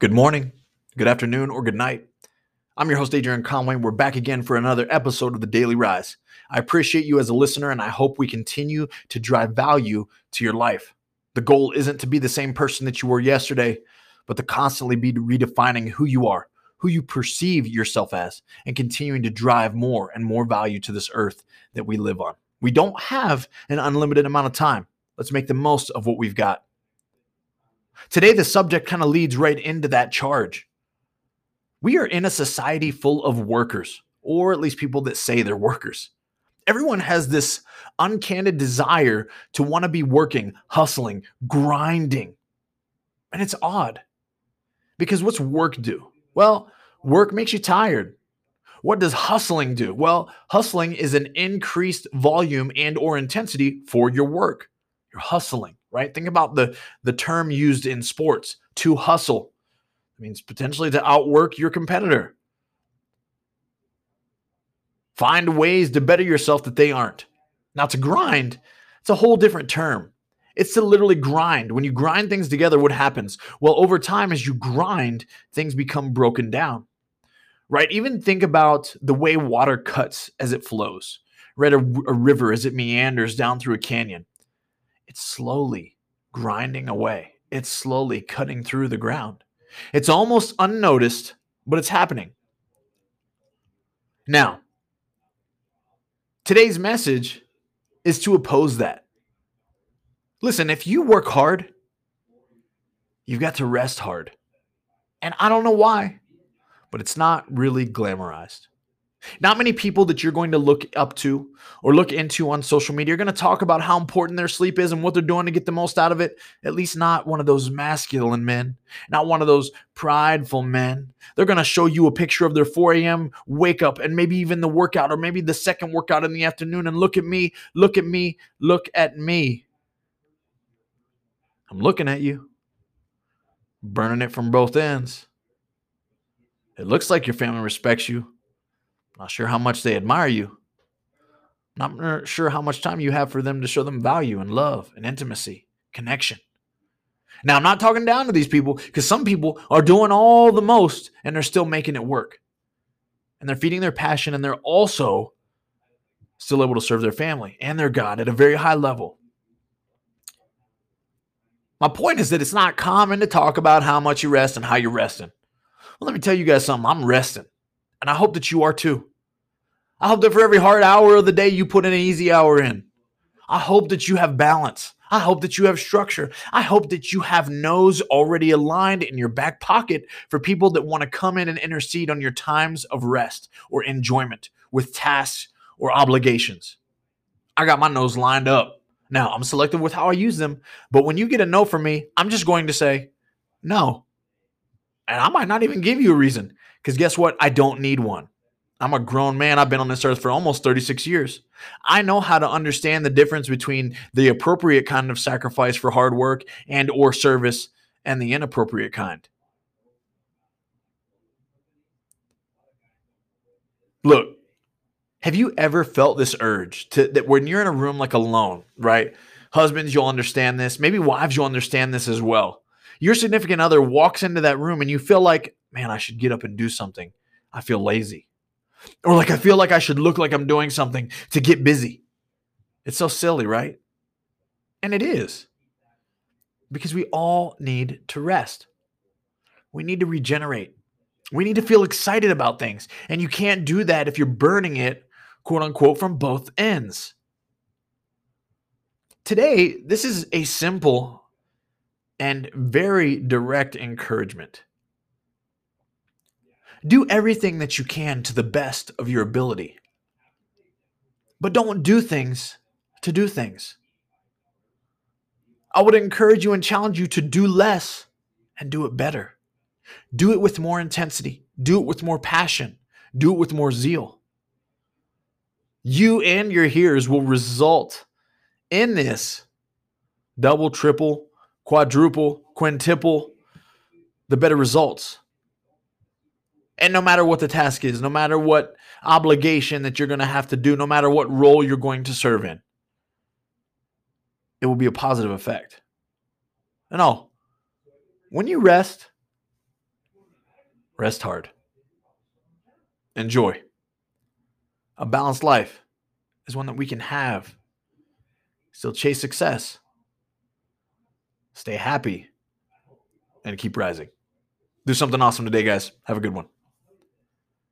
Good morning, good afternoon, or good night. I'm your host, Adrian Conway. We're back again for another episode of the Daily Rise. I appreciate you as a listener, and I hope we continue to drive value to your life. The goal isn't to be the same person that you were yesterday, but to constantly be redefining who you are, who you perceive yourself as, and continuing to drive more and more value to this earth that we live on. We don't have an unlimited amount of time. Let's make the most of what we've got. Today, the subject kind of leads right into that charge. We are in a society full of workers, or at least people that say they're workers. Everyone has this uncandid desire to want to be working, hustling, grinding. And it's odd because what's work do? Well, work makes you tired. What does hustling do? Well, hustling is an increased volume and or intensity for your work. You're hustling right? Think about the the term used in sports to hustle. It means potentially to outwork your competitor. Find ways to better yourself that they aren't. Now to grind, it's a whole different term. It's to literally grind. When you grind things together, what happens? Well, over time, as you grind, things become broken down. Right? Even think about the way water cuts as it flows, right? A, a river as it meanders down through a canyon it's slowly grinding away. It's slowly cutting through the ground. It's almost unnoticed, but it's happening. Now, today's message is to oppose that. Listen, if you work hard, you've got to rest hard. And I don't know why, but it's not really glamorized. Not many people that you're going to look up to or look into on social media are going to talk about how important their sleep is and what they're doing to get the most out of it. At least not one of those masculine men, not one of those prideful men. They're going to show you a picture of their 4 a.m. wake up and maybe even the workout or maybe the second workout in the afternoon. And look at me, look at me, look at me. I'm looking at you, burning it from both ends. It looks like your family respects you not sure how much they admire you. Not sure how much time you have for them to show them value and love and intimacy, connection. Now, I'm not talking down to these people because some people are doing all the most and they're still making it work. And they're feeding their passion and they're also still able to serve their family and their God at a very high level. My point is that it's not common to talk about how much you rest and how you're resting. Well, let me tell you guys something. I'm resting. And I hope that you are too. I hope that for every hard hour of the day, you put an easy hour in. I hope that you have balance. I hope that you have structure. I hope that you have no's already aligned in your back pocket for people that want to come in and intercede on your times of rest or enjoyment with tasks or obligations. I got my no's lined up. Now, I'm selective with how I use them, but when you get a no from me, I'm just going to say no. And I might not even give you a reason because guess what? I don't need one. I'm a grown man. I've been on this earth for almost 36 years. I know how to understand the difference between the appropriate kind of sacrifice for hard work and or service and the inappropriate kind. Look, have you ever felt this urge to that when you're in a room like alone, right? Husbands, you'll understand this. Maybe wives, you'll understand this as well. Your significant other walks into that room and you feel like man, I should get up and do something. I feel lazy. Or like I feel like I should look like I'm doing something to get busy. It's so silly, right? And it is. Because we all need to rest. We need to regenerate. We need to feel excited about things. And you can't do that if you're burning it, quote unquote, from both ends. Today, this is a simple and very direct encouragement. Do everything that you can to the best of your ability. But don't do things to do things. I would encourage you and challenge you to do less and do it better. Do it with more intensity, do it with more passion, do it with more zeal. You and your hearers will result in this double, triple, quadruple, quintuple, the better results. And no matter what the task is, no matter what obligation that you're going to have to do, no matter what role you're going to serve in, it will be a positive effect. And all, when you rest, rest hard. Enjoy. A balanced life is one that we can have. Still chase success. Stay happy and keep rising. Do something awesome today, guys. Have a good one.